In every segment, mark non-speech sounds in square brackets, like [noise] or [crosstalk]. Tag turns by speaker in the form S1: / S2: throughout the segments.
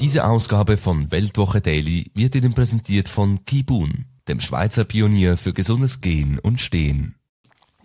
S1: Diese Ausgabe von Weltwoche Daily wird Ihnen präsentiert von Kibun, dem Schweizer Pionier für gesundes Gehen und Stehen.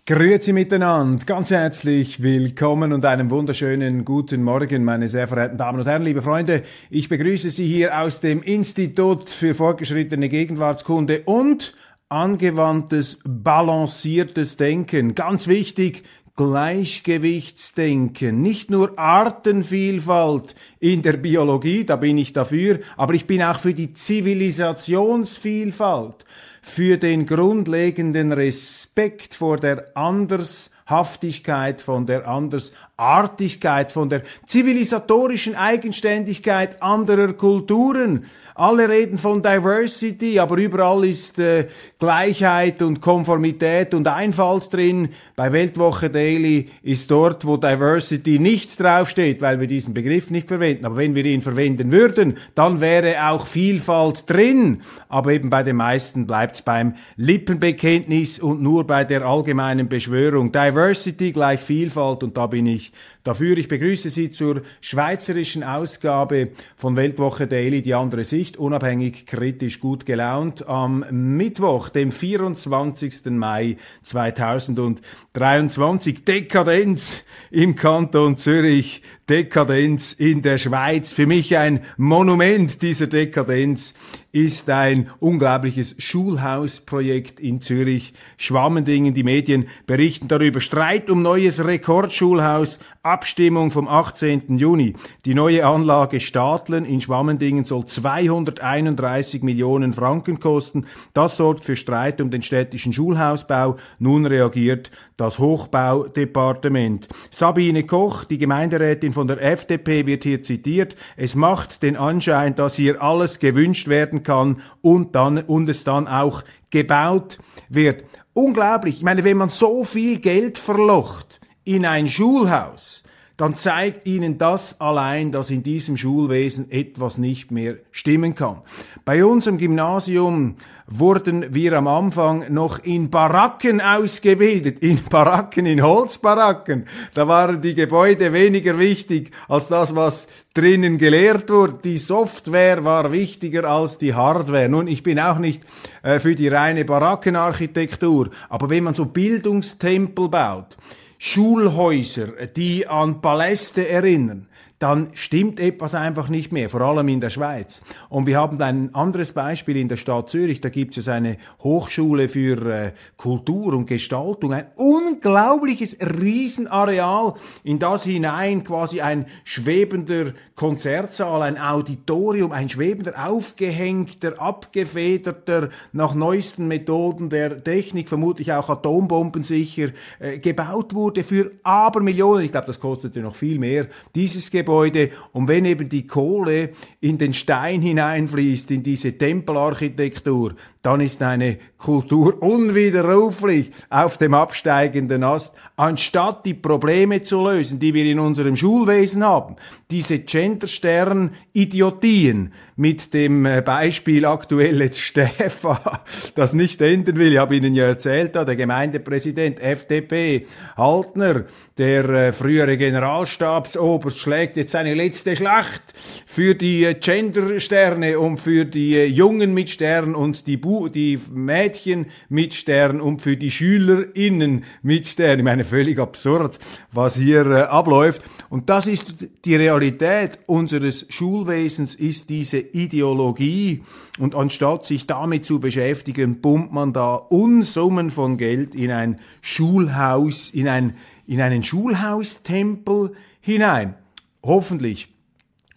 S2: Grüezi miteinander, ganz herzlich willkommen und einen wunderschönen guten Morgen, meine sehr verehrten Damen und Herren, liebe Freunde. Ich begrüße Sie hier aus dem Institut für fortgeschrittene Gegenwartskunde und angewandtes, balanciertes Denken. Ganz wichtig, Gleichgewichtsdenken, nicht nur Artenvielfalt in der Biologie, da bin ich dafür, aber ich bin auch für die Zivilisationsvielfalt, für den grundlegenden Respekt vor der Andershaftigkeit, von der Andersartigkeit, von der zivilisatorischen Eigenständigkeit anderer Kulturen, alle reden von Diversity, aber überall ist äh, Gleichheit und Konformität und Einfalt drin. Bei Weltwoche Daily ist dort, wo Diversity nicht draufsteht, weil wir diesen Begriff nicht verwenden. Aber wenn wir ihn verwenden würden, dann wäre auch Vielfalt drin. Aber eben bei den meisten bleibt es beim Lippenbekenntnis und nur bei der allgemeinen Beschwörung. Diversity gleich Vielfalt und da bin ich dafür. Ich begrüße Sie zur schweizerischen Ausgabe von Weltwoche Daily, die andere Sicht, unabhängig, kritisch, gut gelaunt, am Mittwoch, dem 24. Mai 2023. Dekadenz im Kanton Zürich, Dekadenz in der Schweiz. Für mich ein Monument dieser Dekadenz ist ein unglaubliches Schulhausprojekt in Zürich. Schwammendingen, die Medien berichten darüber. Streit um neues Rekordschulhaus, Abstimmung vom 18. Juni. Die neue Anlage Stadlen in Schwammendingen soll 231 Millionen Franken kosten. Das sorgt für Streit um den städtischen Schulhausbau. Nun reagiert das Hochbaudepartement. Sabine Koch, die Gemeinderätin von der FDP, wird hier zitiert. Es macht den Anschein, dass hier alles gewünscht werden kann und dann, und es dann auch gebaut wird. Unglaublich. Ich meine, wenn man so viel Geld verlocht in ein Schulhaus, dann zeigt ihnen das allein, dass in diesem Schulwesen etwas nicht mehr stimmen kann. Bei unserem Gymnasium wurden wir am Anfang noch in Baracken ausgebildet, in Baracken, in Holzbaracken. Da waren die Gebäude weniger wichtig als das, was drinnen gelehrt wurde. Die Software war wichtiger als die Hardware. Nun, ich bin auch nicht äh, für die reine Barackenarchitektur, aber wenn man so Bildungstempel baut, Schulhäuser, die an Paläste erinnern, dann stimmt etwas einfach nicht mehr, vor allem in der Schweiz. Und wir haben ein anderes Beispiel in der Stadt Zürich, da gibt es eine Hochschule für äh, Kultur und Gestaltung, ein unglaubliches Riesenareal, in das hinein quasi ein schwebender Konzertsaal, ein Auditorium, ein schwebender, aufgehängter, abgefederter, nach neuesten Methoden der Technik, vermutlich auch atombombensicher, äh, gebaut wurde für Abermillionen. Ich glaube, das kostete noch viel mehr, dieses Gebäude Gebäude. Und wenn eben die Kohle in den Stein hineinfließt, in diese Tempelarchitektur, dann ist eine Kultur [laughs] unwiderruflich auf dem absteigenden Ast, anstatt die Probleme zu lösen, die wir in unserem Schulwesen haben. Diese Genderstern-Idiotien mit dem äh, Beispiel aktuell jetzt [laughs] Stefa, das nicht enden will. Ich habe Ihnen ja erzählt, der Gemeindepräsident FDP Haltner, der äh, frühere Generalstabsoberst, schlägt jetzt seine letzte Schlacht für die äh, Gendersterne und für die Jungen mit Stern und die, Bu die Mädchen mit Stern und für die SchülerInnen mit Stern. Ich meine, völlig absurd, was hier äh, abläuft. Und das ist die Realität unseres Schulwesens, ist diese Ideologie. Und anstatt sich damit zu beschäftigen, pumpt man da Unsummen von Geld in ein Schulhaus, in, ein, in einen Schulhaustempel hinein. Hoffentlich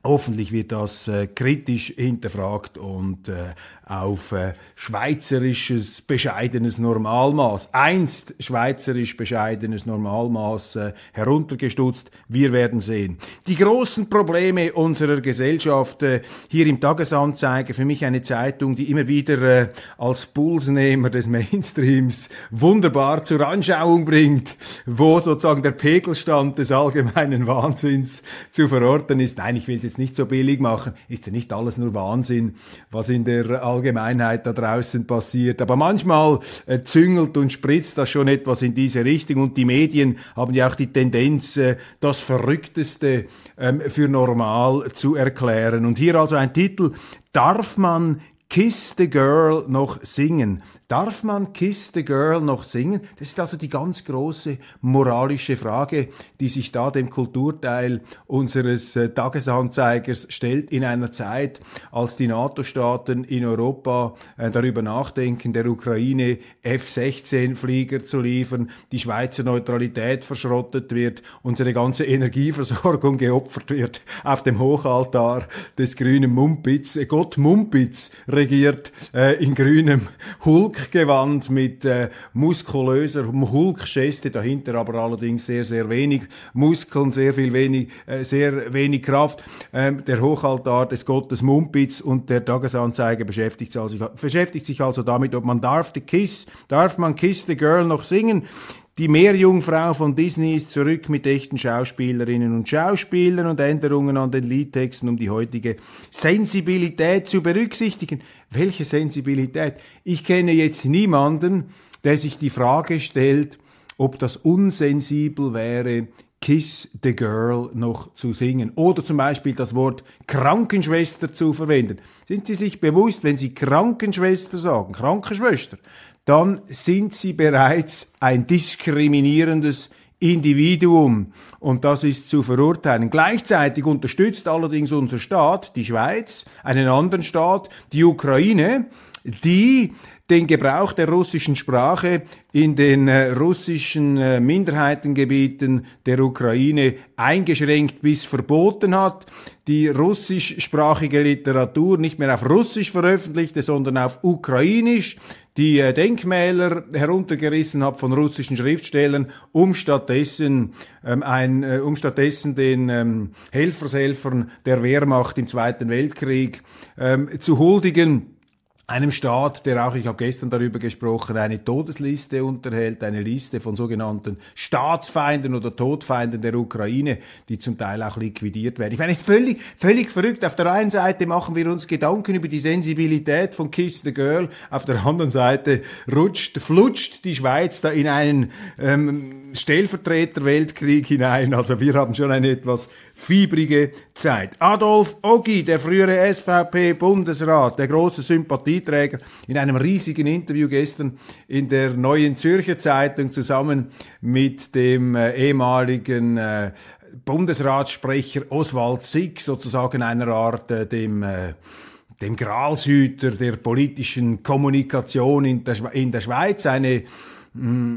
S2: Hoffentlich wird das äh, kritisch hinterfragt und äh, auf äh, schweizerisches bescheidenes Normalmaß, einst schweizerisch bescheidenes Normalmaß äh, heruntergestutzt. Wir werden sehen. Die großen Probleme unserer Gesellschaft äh, hier im Tagesanzeiger, für mich eine Zeitung, die immer wieder äh, als Pulsnehmer des Mainstreams wunderbar zur Anschauung bringt, wo sozusagen der Pegelstand des allgemeinen Wahnsinns zu verorten ist. Nein, ich will es jetzt nicht so billig machen. Ist ja nicht alles nur Wahnsinn, was in der Allgemeinheit da draußen passiert. Aber manchmal äh, züngelt und spritzt das schon etwas in diese Richtung und die Medien haben ja auch die Tendenz, äh, das Verrückteste ähm, für normal zu erklären. Und hier also ein Titel, darf man Kiss the Girl noch singen? Darf man Kiss the Girl noch singen? Das ist also die ganz große moralische Frage, die sich da dem Kulturteil unseres äh, Tagesanzeigers stellt in einer Zeit, als die NATO-Staaten in Europa äh, darüber nachdenken, der Ukraine F-16-Flieger zu liefern, die Schweizer Neutralität verschrottet wird, unsere ganze Energieversorgung geopfert wird auf dem Hochaltar des grünen Mumpitz. Gott Mumpitz regiert äh, in grünem Hulk Hulk-Gewand mit äh, muskulöser Hulk-Geste, dahinter aber allerdings sehr, sehr wenig Muskeln, sehr viel wenig, äh, sehr wenig Kraft. Ähm, der Hochaltar des Gottes Mumpitz und der Tagesanzeiger beschäftigt sich, also, beschäftigt sich also damit, ob man darf the Kiss, darf man Kiss the Girl noch singen? Die Meerjungfrau von Disney ist zurück mit echten Schauspielerinnen und Schauspielern und Änderungen an den Liedtexten, um die heutige Sensibilität zu berücksichtigen. Welche Sensibilität? Ich kenne jetzt niemanden, der sich die Frage stellt, ob das unsensibel wäre, Kiss the Girl noch zu singen oder zum Beispiel das Wort Krankenschwester zu verwenden. Sind Sie sich bewusst, wenn Sie Krankenschwester sagen, Krankenschwester, dann sind sie bereits ein diskriminierendes Individuum und das ist zu verurteilen. Gleichzeitig unterstützt allerdings unser Staat, die Schweiz, einen anderen Staat, die Ukraine, die den Gebrauch der russischen Sprache in den äh, russischen äh, Minderheitengebieten der Ukraine eingeschränkt bis verboten hat, die russischsprachige Literatur nicht mehr auf Russisch veröffentlichte, sondern auf Ukrainisch, die äh, Denkmäler heruntergerissen hat von russischen Schriftstellern, um stattdessen ähm, ein, äh, um stattdessen den ähm, Helfershelfern der Wehrmacht im Zweiten Weltkrieg ähm, zu huldigen einem Staat, der auch, ich habe gestern darüber gesprochen, eine Todesliste unterhält, eine Liste von sogenannten Staatsfeinden oder Todfeinden der Ukraine, die zum Teil auch liquidiert werden. Ich meine, es ist völlig, völlig verrückt. Auf der einen Seite machen wir uns Gedanken über die Sensibilität von Kiss the Girl, auf der anderen Seite rutscht, flutscht die Schweiz da in einen ähm, Stellvertreter-Weltkrieg hinein. Also wir haben schon eine etwas fiebrige Zeit. Adolf Ogi, der frühere SVP-Bundesrat, der große Sympathieträger, in einem riesigen Interview gestern in der Neuen Zürcher Zeitung zusammen mit dem äh, ehemaligen äh, Bundesratssprecher Oswald Sick, sozusagen einer Art äh, dem äh, dem Gralshüter der politischen Kommunikation in der, in der Schweiz, eine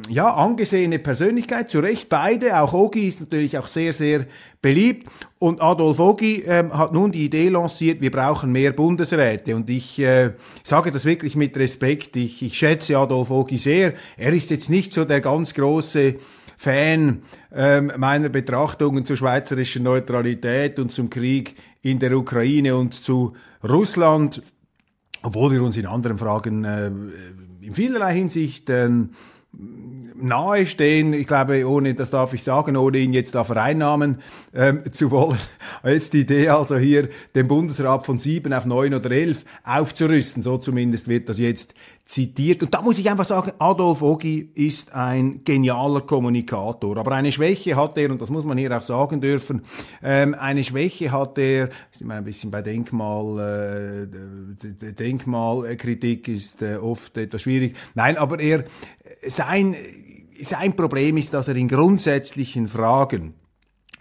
S2: ja, angesehene Persönlichkeit, zu Recht beide. Auch Ogi ist natürlich auch sehr, sehr beliebt. Und Adolf Ogi ähm, hat nun die Idee lanciert, wir brauchen mehr Bundesräte. Und ich äh, sage das wirklich mit Respekt. Ich, ich schätze Adolf Ogi sehr. Er ist jetzt nicht so der ganz große Fan ähm, meiner Betrachtungen zur schweizerischen Neutralität und zum Krieg in der Ukraine und zu Russland, obwohl wir uns in anderen Fragen äh, in vielerlei Hinsicht ähm, nahe stehen, ich glaube, ohne, das darf ich sagen, ohne ihn jetzt da vereinnahmen ähm, zu wollen, [laughs] ist die Idee also hier, den Bundesrat von sieben auf neun oder elf aufzurüsten. So zumindest wird das jetzt zitiert. Und da muss ich einfach sagen, Adolf Ogi ist ein genialer Kommunikator. Aber eine Schwäche hat er, und das muss man hier auch sagen dürfen, ähm, eine Schwäche hat er, ist immer ein bisschen bei Denkmal, äh, Denkmalkritik ist äh, oft etwas schwierig. Nein, aber er, sein, sein Problem ist, dass er in grundsätzlichen Fragen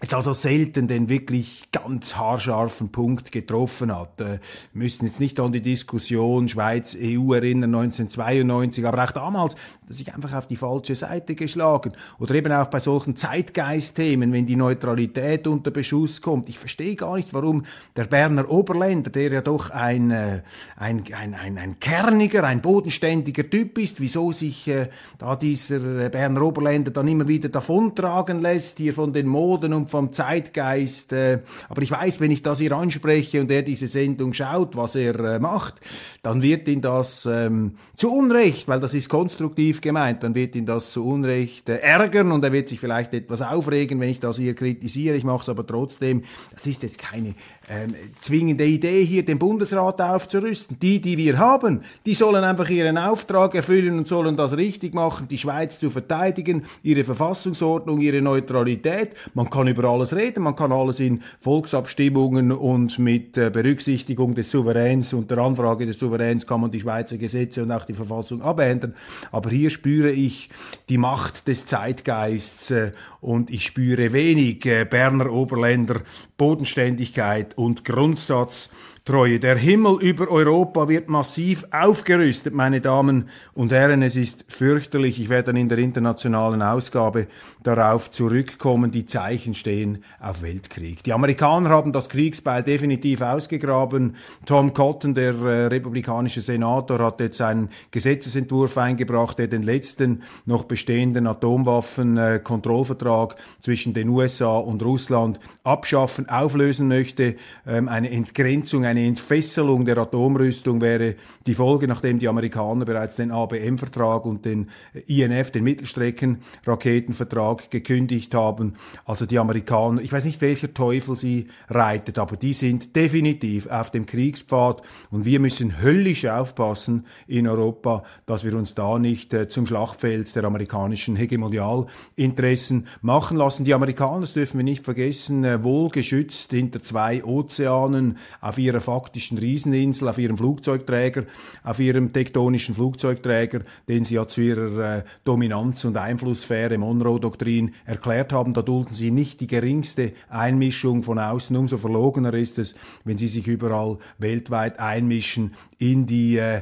S2: jetzt also selten den wirklich ganz haarscharfen Punkt getroffen hat. Äh, wir müssen jetzt nicht an die Diskussion Schweiz-EU erinnern, 1992, aber auch damals hat er sich einfach auf die falsche Seite geschlagen. Oder eben auch bei solchen Zeitgeistthemen, wenn die Neutralität unter Beschuss kommt. Ich verstehe gar nicht, warum der Berner Oberländer, der ja doch ein, äh, ein, ein, ein, ein kerniger, ein bodenständiger Typ ist, wieso sich äh, da dieser äh, Berner Oberländer dann immer wieder davontragen lässt, hier von den Moden und vom Zeitgeist. Äh, aber ich weiß, wenn ich das hier anspreche und er diese Sendung schaut, was er äh, macht, dann wird ihn das ähm, zu Unrecht, weil das ist konstruktiv gemeint, dann wird ihn das zu Unrecht äh, ärgern und er wird sich vielleicht etwas aufregen, wenn ich das hier kritisiere. Ich mache es aber trotzdem. Das ist jetzt keine ähm, zwingende Idee, hier den Bundesrat aufzurüsten. Die, die wir haben, die sollen einfach ihren Auftrag erfüllen und sollen das richtig machen, die Schweiz zu verteidigen, ihre Verfassungsordnung, ihre Neutralität. Man kann über alles reden, man kann alles in Volksabstimmungen und mit äh, Berücksichtigung des Souveräns und der Anfrage des Souveräns kann man die Schweizer Gesetze und auch die Verfassung abändern. Aber hier spüre ich die Macht des Zeitgeists äh, und ich spüre wenig äh, Berner Oberländer Bodenständigkeit und Grundsatz Treue. Der Himmel über Europa wird massiv aufgerüstet, meine Damen und Herren. Es ist fürchterlich. Ich werde dann in der internationalen Ausgabe darauf zurückkommen. Die Zeichen stehen auf Weltkrieg. Die Amerikaner haben das Kriegsbeil definitiv ausgegraben. Tom Cotton, der äh, republikanische Senator, hat jetzt einen Gesetzesentwurf eingebracht, der den letzten noch bestehenden Atomwaffenkontrollvertrag äh, zwischen den USA und Russland abschaffen, auflösen möchte. Ähm, eine Entgrenzung, eine Entfesselung der Atomrüstung wäre die Folge, nachdem die Amerikaner bereits den ABM-Vertrag und den INF, den Mittelstreckenraketenvertrag, gekündigt haben. Also die Amerikaner, ich weiß nicht, welcher Teufel sie reitet, aber die sind definitiv auf dem Kriegspfad und wir müssen höllisch aufpassen in Europa, dass wir uns da nicht äh, zum Schlachtfeld der amerikanischen Hegemonialinteressen machen lassen. Die Amerikaner, das dürfen wir nicht vergessen, äh, wohl hinter zwei Ozeanen auf ihrer faktischen Rieseninsel, auf ihrem Flugzeugträger, auf ihrem tektonischen Flugzeugträger, den sie ja zu ihrer äh, Dominanz und Einflusssphäre Monroe-Doktrin erklärt haben. Da dulden sie nicht die geringste Einmischung von außen. Umso verlogener ist es, wenn sie sich überall weltweit einmischen in die äh,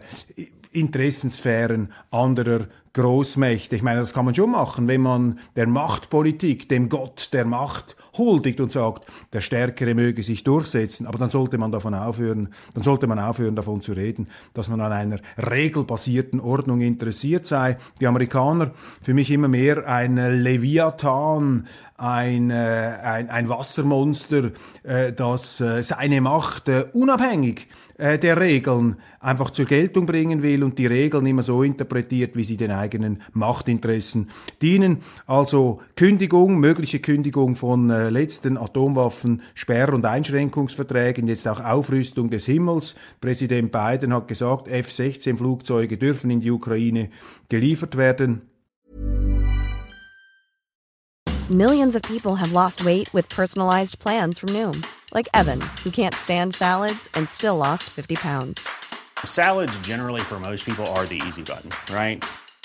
S2: Interessensphären anderer Großmächte. Ich meine, das kann man schon machen, wenn man der Machtpolitik, dem Gott der Macht huldigt und sagt, der Stärkere möge sich durchsetzen. Aber dann sollte man davon aufhören, dann sollte man aufhören, davon zu reden, dass man an einer regelbasierten Ordnung interessiert sei. Die Amerikaner, für mich immer mehr ein Leviathan, ein, äh, ein, ein Wassermonster, äh, das äh, seine Macht unabhängig der Regeln einfach zur Geltung bringen will und die Regeln immer so interpretiert, wie sie den eigenen Machtinteressen dienen. Also Kündigung, mögliche Kündigung von äh, letzten Atomwaffen, Sperr- und Einschränkungsverträgen, jetzt auch Aufrüstung des Himmels. Präsident Biden hat gesagt, F-16-Flugzeuge dürfen in die Ukraine geliefert werden.
S3: Millions of people have lost weight with personalized plans from Noom. Like Evan, who can't stand salads and still lost 50 pounds.
S4: Salads generally for most people are the easy button, right?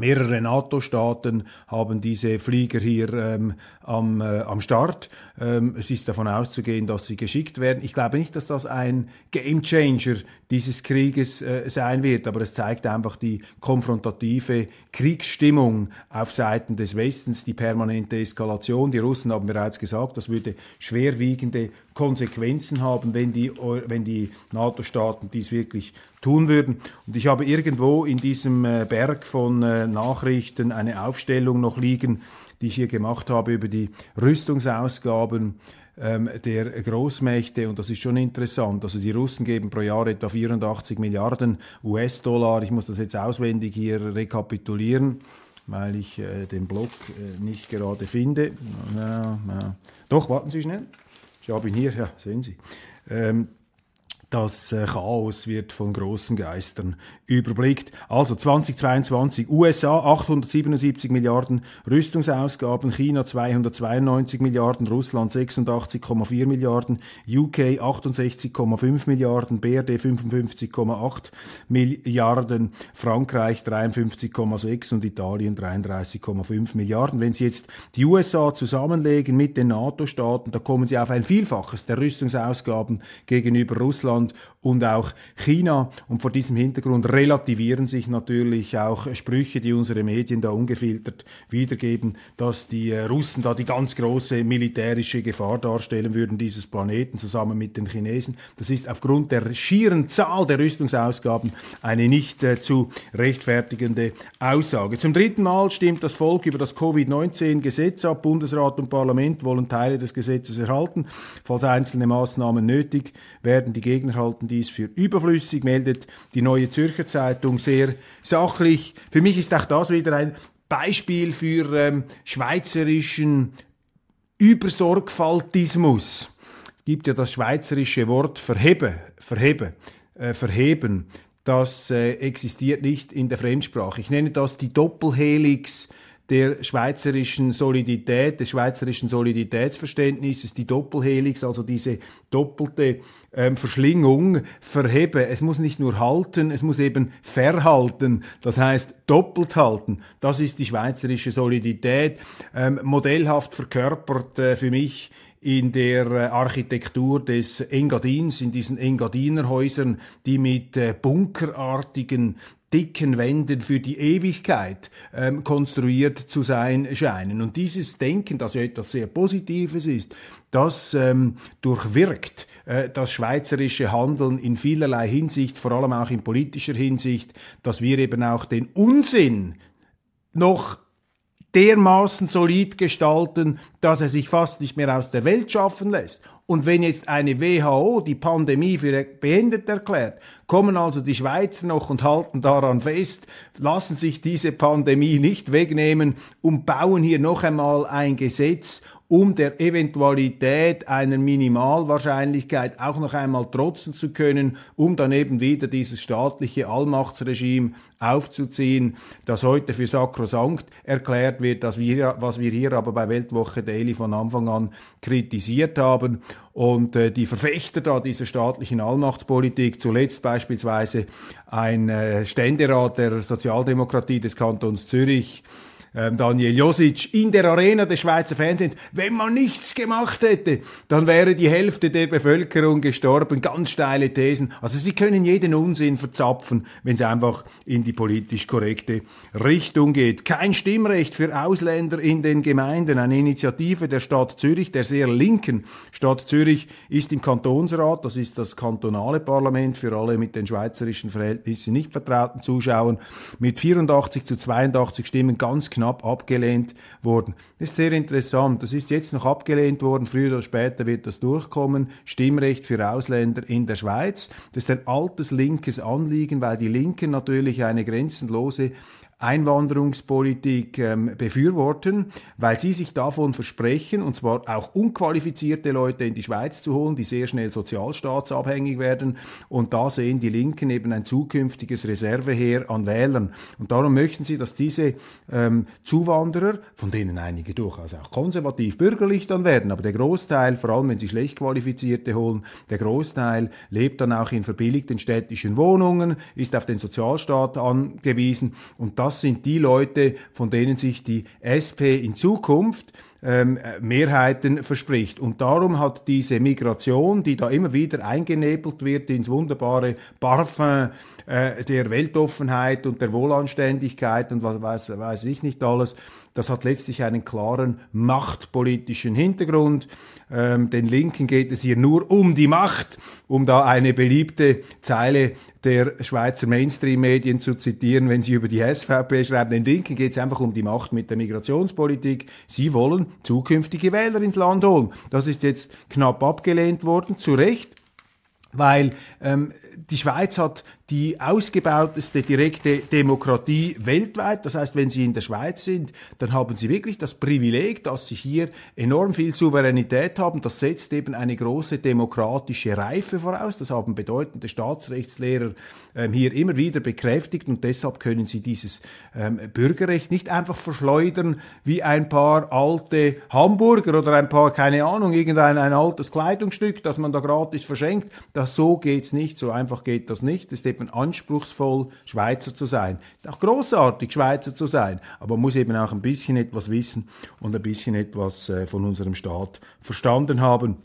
S2: Mehrere NATO-Staaten haben diese Flieger hier ähm, am, äh, am Start. Ähm, es ist davon auszugehen, dass sie geschickt werden. Ich glaube nicht, dass das ein Gamechanger dieses Krieges äh, sein wird, aber es zeigt einfach die konfrontative Kriegsstimmung auf Seiten des Westens, die permanente Eskalation. Die Russen haben bereits gesagt, das würde schwerwiegende Konsequenzen haben, wenn die, wenn die NATO-Staaten dies wirklich tun würden. Und ich habe irgendwo in diesem äh, Berg von äh, Nachrichten eine Aufstellung noch liegen, die ich hier gemacht habe über die Rüstungsausgaben ähm, der Großmächte. Und das ist schon interessant. Also die Russen geben pro Jahr etwa 84 Milliarden US-Dollar. Ich muss das jetzt auswendig hier rekapitulieren weil ich äh, den Block äh, nicht gerade finde. Na, na. Doch, warten Sie schnell. Ich habe ihn hier, ja, sehen Sie. Ähm, das äh, Chaos wird von großen Geistern überblickt. Also 2022 USA 877 Milliarden Rüstungsausgaben, China 292 Milliarden, Russland 86,4 Milliarden, UK 68,5 Milliarden, BRD 55,8 Milliarden, Frankreich 53,6 und Italien 33,5 Milliarden. Wenn Sie jetzt die USA zusammenlegen mit den NATO-Staaten, da kommen Sie auf ein Vielfaches der Rüstungsausgaben gegenüber Russland Russland und auch China. Und vor diesem Hintergrund relativieren sich natürlich auch Sprüche, die unsere Medien da ungefiltert wiedergeben, dass die äh, Russen da die ganz große militärische Gefahr darstellen würden, dieses Planeten zusammen mit den Chinesen. Das ist aufgrund der schieren Zahl der Rüstungsausgaben eine nicht äh, zu rechtfertigende Aussage. Zum dritten Mal stimmt das Volk über das Covid-19-Gesetz ab. Bundesrat und Parlament wollen Teile des Gesetzes erhalten. Falls einzelne Maßnahmen nötig werden, die Gegner halten dies für überflüssig, meldet die Neue Zürcher Zeitung sehr sachlich. Für mich ist auch das wieder ein Beispiel für ähm, schweizerischen Übersorgfaltismus. Es gibt ja das schweizerische Wort verhebe, verhebe, äh, verheben. Das äh, existiert nicht in der Fremdsprache. Ich nenne das die Doppelhelix der schweizerischen Solidität, des schweizerischen Soliditätsverständnisses, die Doppelhelix, also diese doppelte ähm, Verschlingung, verhebe. Es muss nicht nur halten, es muss eben verhalten, das heißt doppelt halten. Das ist die schweizerische Solidität, ähm, modellhaft verkörpert äh, für mich in der äh, Architektur des Engadins, in diesen Engadinerhäusern, die mit äh, bunkerartigen dicken Wänden für die Ewigkeit ähm, konstruiert zu sein scheinen. Und dieses Denken, das ja etwas sehr Positives ist, das ähm, durchwirkt äh, das schweizerische Handeln in vielerlei Hinsicht, vor allem auch in politischer Hinsicht, dass wir eben auch den Unsinn noch dermaßen solid gestalten, dass er sich fast nicht mehr aus der Welt schaffen lässt. Und wenn jetzt eine WHO die Pandemie für beendet erklärt, kommen also die Schweizer noch und halten daran fest, lassen sich diese Pandemie nicht wegnehmen und bauen hier noch einmal ein Gesetz, um der Eventualität einer Minimalwahrscheinlichkeit auch noch einmal trotzen zu können, um dann eben wieder dieses staatliche Allmachtsregime aufzuziehen, das heute für sakrosankt erklärt wird, dass wir, was wir hier aber bei Weltwoche Daily von Anfang an kritisiert haben. Und äh, die Verfechter da dieser staatlichen Allmachtspolitik, zuletzt beispielsweise ein äh, Ständerat der Sozialdemokratie des Kantons Zürich, Daniel Josic in der Arena des Schweizer Fernsehens, wenn man nichts gemacht hätte, dann wäre die Hälfte der Bevölkerung gestorben. Ganz steile Thesen. Also sie können jeden Unsinn verzapfen, wenn es einfach in die politisch korrekte Richtung geht. Kein Stimmrecht für Ausländer in den Gemeinden. Eine Initiative der Stadt Zürich, der sehr linken Stadt Zürich, ist im Kantonsrat, das ist das kantonale Parlament für alle mit den schweizerischen Verhältnissen nicht vertrauten Zuschauern, mit 84 zu 82 Stimmen ganz knapp knapp abgelehnt worden. Das ist sehr interessant. Das ist jetzt noch abgelehnt worden. Früher oder später wird das durchkommen. Stimmrecht für Ausländer in der Schweiz. Das ist ein altes linkes Anliegen, weil die Linken natürlich eine grenzenlose Einwanderungspolitik ähm, befürworten, weil sie sich davon versprechen, und zwar auch unqualifizierte Leute in die Schweiz zu holen, die sehr schnell sozialstaatsabhängig werden. Und da sehen die Linken eben ein zukünftiges Reserveheer an Wählern. Und darum möchten sie, dass diese ähm, Zuwanderer, von denen einige durchaus auch konservativ bürgerlich dann werden, aber der Großteil, vor allem wenn sie schlecht qualifizierte holen, der Großteil lebt dann auch in verbilligten städtischen Wohnungen, ist auf den Sozialstaat angewiesen und das das sind die Leute, von denen sich die SP in Zukunft ähm, Mehrheiten verspricht. Und darum hat diese Migration, die da immer wieder eingenebelt wird ins wunderbare Parfum äh, der Weltoffenheit und der Wohlanständigkeit und was weiß, weiß ich nicht alles, Das hat letztlich einen klaren machtpolitischen Hintergrund. Ähm, den Linken geht es hier nur um die Macht, um da eine beliebte Zeile der Schweizer Mainstream-Medien zu zitieren, wenn sie über die SVP schreiben. Den Linken geht es einfach um die Macht mit der Migrationspolitik. Sie wollen zukünftige Wähler ins Land holen. Das ist jetzt knapp abgelehnt worden, zu Recht weil ähm, die Schweiz hat die ausgebauteste direkte Demokratie weltweit. Das heißt, wenn Sie in der Schweiz sind, dann haben Sie wirklich das Privileg, dass Sie hier enorm viel Souveränität haben. Das setzt eben eine große demokratische Reife voraus. Das haben bedeutende Staatsrechtslehrer ähm, hier immer wieder bekräftigt und deshalb können Sie dieses ähm, Bürgerrecht nicht einfach verschleudern wie ein paar alte Hamburger oder ein paar, keine Ahnung, irgendein ein altes Kleidungsstück, das man da gratis verschenkt. Das so geht's nicht, so einfach geht das nicht. Das ist eben anspruchsvoll, Schweizer zu sein. Es ist auch großartig, Schweizer zu sein, aber man muss eben auch ein bisschen etwas wissen und ein bisschen etwas äh, von unserem Staat verstanden haben.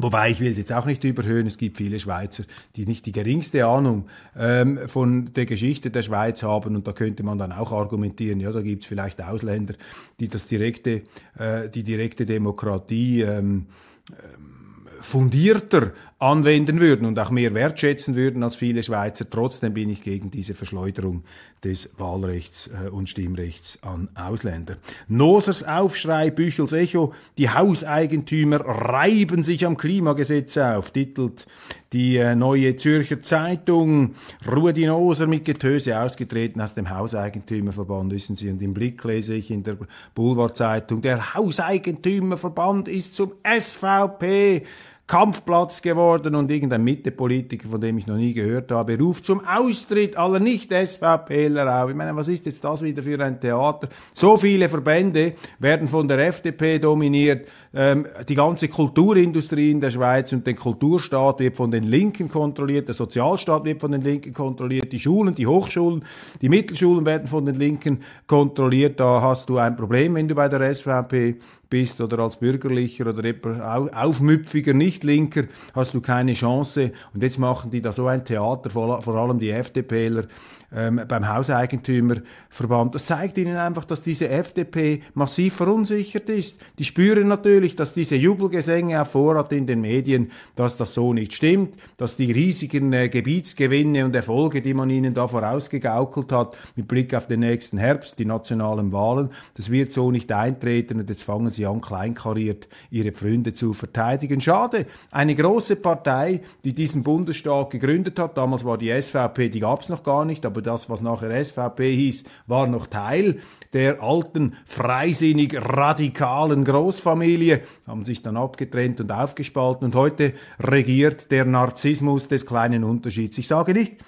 S2: Wobei ich will es jetzt auch nicht überhöhen, es gibt viele Schweizer, die nicht die geringste Ahnung ähm, von der Geschichte der Schweiz haben und da könnte man dann auch argumentieren, ja, da gibt es vielleicht Ausländer, die das direkte, äh, die direkte Demokratie ähm, ähm, fundierter anwenden würden und auch mehr wertschätzen würden als viele Schweizer. Trotzdem bin ich gegen diese Verschleuderung des Wahlrechts äh, und Stimmrechts an Ausländer. Nosers Aufschrei, Büchels Echo, die Hauseigentümer reiben sich am Klimagesetz auf, titelt die äh, neue Zürcher Zeitung. Rudi Noser mit Getöse ausgetreten aus dem Hauseigentümerverband, wissen Sie, und im Blick lese ich in der Boulevardzeitung, der Hauseigentümerverband ist zum SVP Kampfplatz geworden und irgendein Mittepolitiker, von dem ich noch nie gehört habe, ruft zum Austritt aller Nicht-SVPler auf. Ich meine, was ist jetzt das wieder für ein Theater? So viele Verbände werden von der FDP dominiert. Ähm, die ganze Kulturindustrie in der Schweiz und der Kulturstaat wird von den Linken kontrolliert, der Sozialstaat wird von den Linken kontrolliert, die Schulen, die Hochschulen, die Mittelschulen werden von den Linken kontrolliert. Da hast du ein Problem, wenn du bei der SVP bist oder als bürgerlicher oder aufmüpfiger Nicht-Linker hast du keine Chance. Und jetzt machen die da so ein Theater, vor allem die FDPler, ähm, beim Hauseigentümerverband. Das zeigt ihnen einfach, dass diese FDP massiv verunsichert ist. Die spüren natürlich, dass diese Jubelgesänge auf Vorrat in den Medien, dass das so nicht stimmt, dass die riesigen äh, Gebietsgewinne und Erfolge, die man ihnen da vorausgegaukelt hat, mit Blick auf den nächsten Herbst, die nationalen Wahlen, das wird so nicht eintreten und jetzt fangen sie an, kleinkariert ihre Pfründe zu verteidigen. Schade, eine große Partei, die diesen Bundesstaat gegründet hat, damals war die SVP, die gab es noch gar nicht, aber aber das, was nachher SVP hieß, war noch Teil der alten, freisinnig radikalen Großfamilie, haben sich dann abgetrennt und aufgespalten und heute regiert der Narzissmus des kleinen Unterschieds. Ich sage nicht,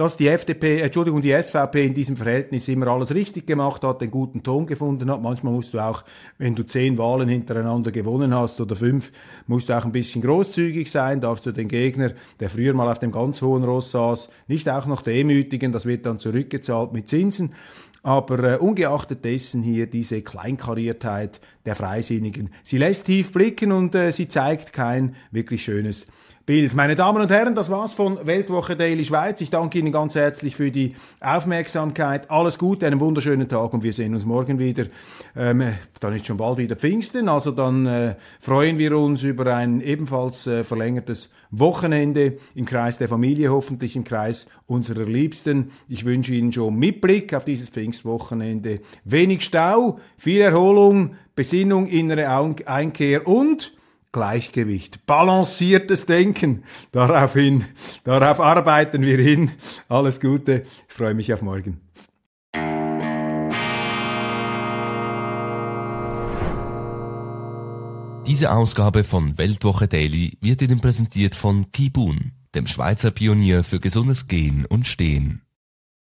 S2: dass die FDP, Entschuldigung, die SVP in diesem Verhältnis immer alles richtig gemacht hat, den guten Ton gefunden hat. Manchmal musst du auch, wenn du zehn Wahlen hintereinander gewonnen hast oder fünf, musst du auch ein bisschen großzügig sein, darfst du den Gegner, der früher mal auf dem ganz hohen Ross saß, nicht auch noch demütigen, das wird dann zurückgezahlt mit Zinsen. Aber äh, ungeachtet dessen hier diese Kleinkariertheit der Freisinnigen, sie lässt tief blicken und äh, sie zeigt kein wirklich schönes Bild. Meine Damen und Herren, das war's von Weltwoche Daily Schweiz. Ich danke Ihnen ganz herzlich für die Aufmerksamkeit. Alles Gute, einen wunderschönen Tag und wir sehen uns morgen wieder. Ähm, dann ist schon bald wieder Pfingsten, also dann äh, freuen wir uns über ein ebenfalls äh, verlängertes Wochenende im Kreis der Familie, hoffentlich im Kreis unserer Liebsten. Ich wünsche Ihnen schon mit Blick auf dieses Pfingstwochenende wenig Stau, viel Erholung, Besinnung, innere Einkehr und Gleichgewicht, balanciertes Denken. Daraufhin, darauf arbeiten wir hin. Alles Gute. Ich freue mich auf morgen.
S1: Diese Ausgabe von Weltwoche Daily wird Ihnen präsentiert von Kibun, dem Schweizer Pionier für gesundes Gehen und Stehen.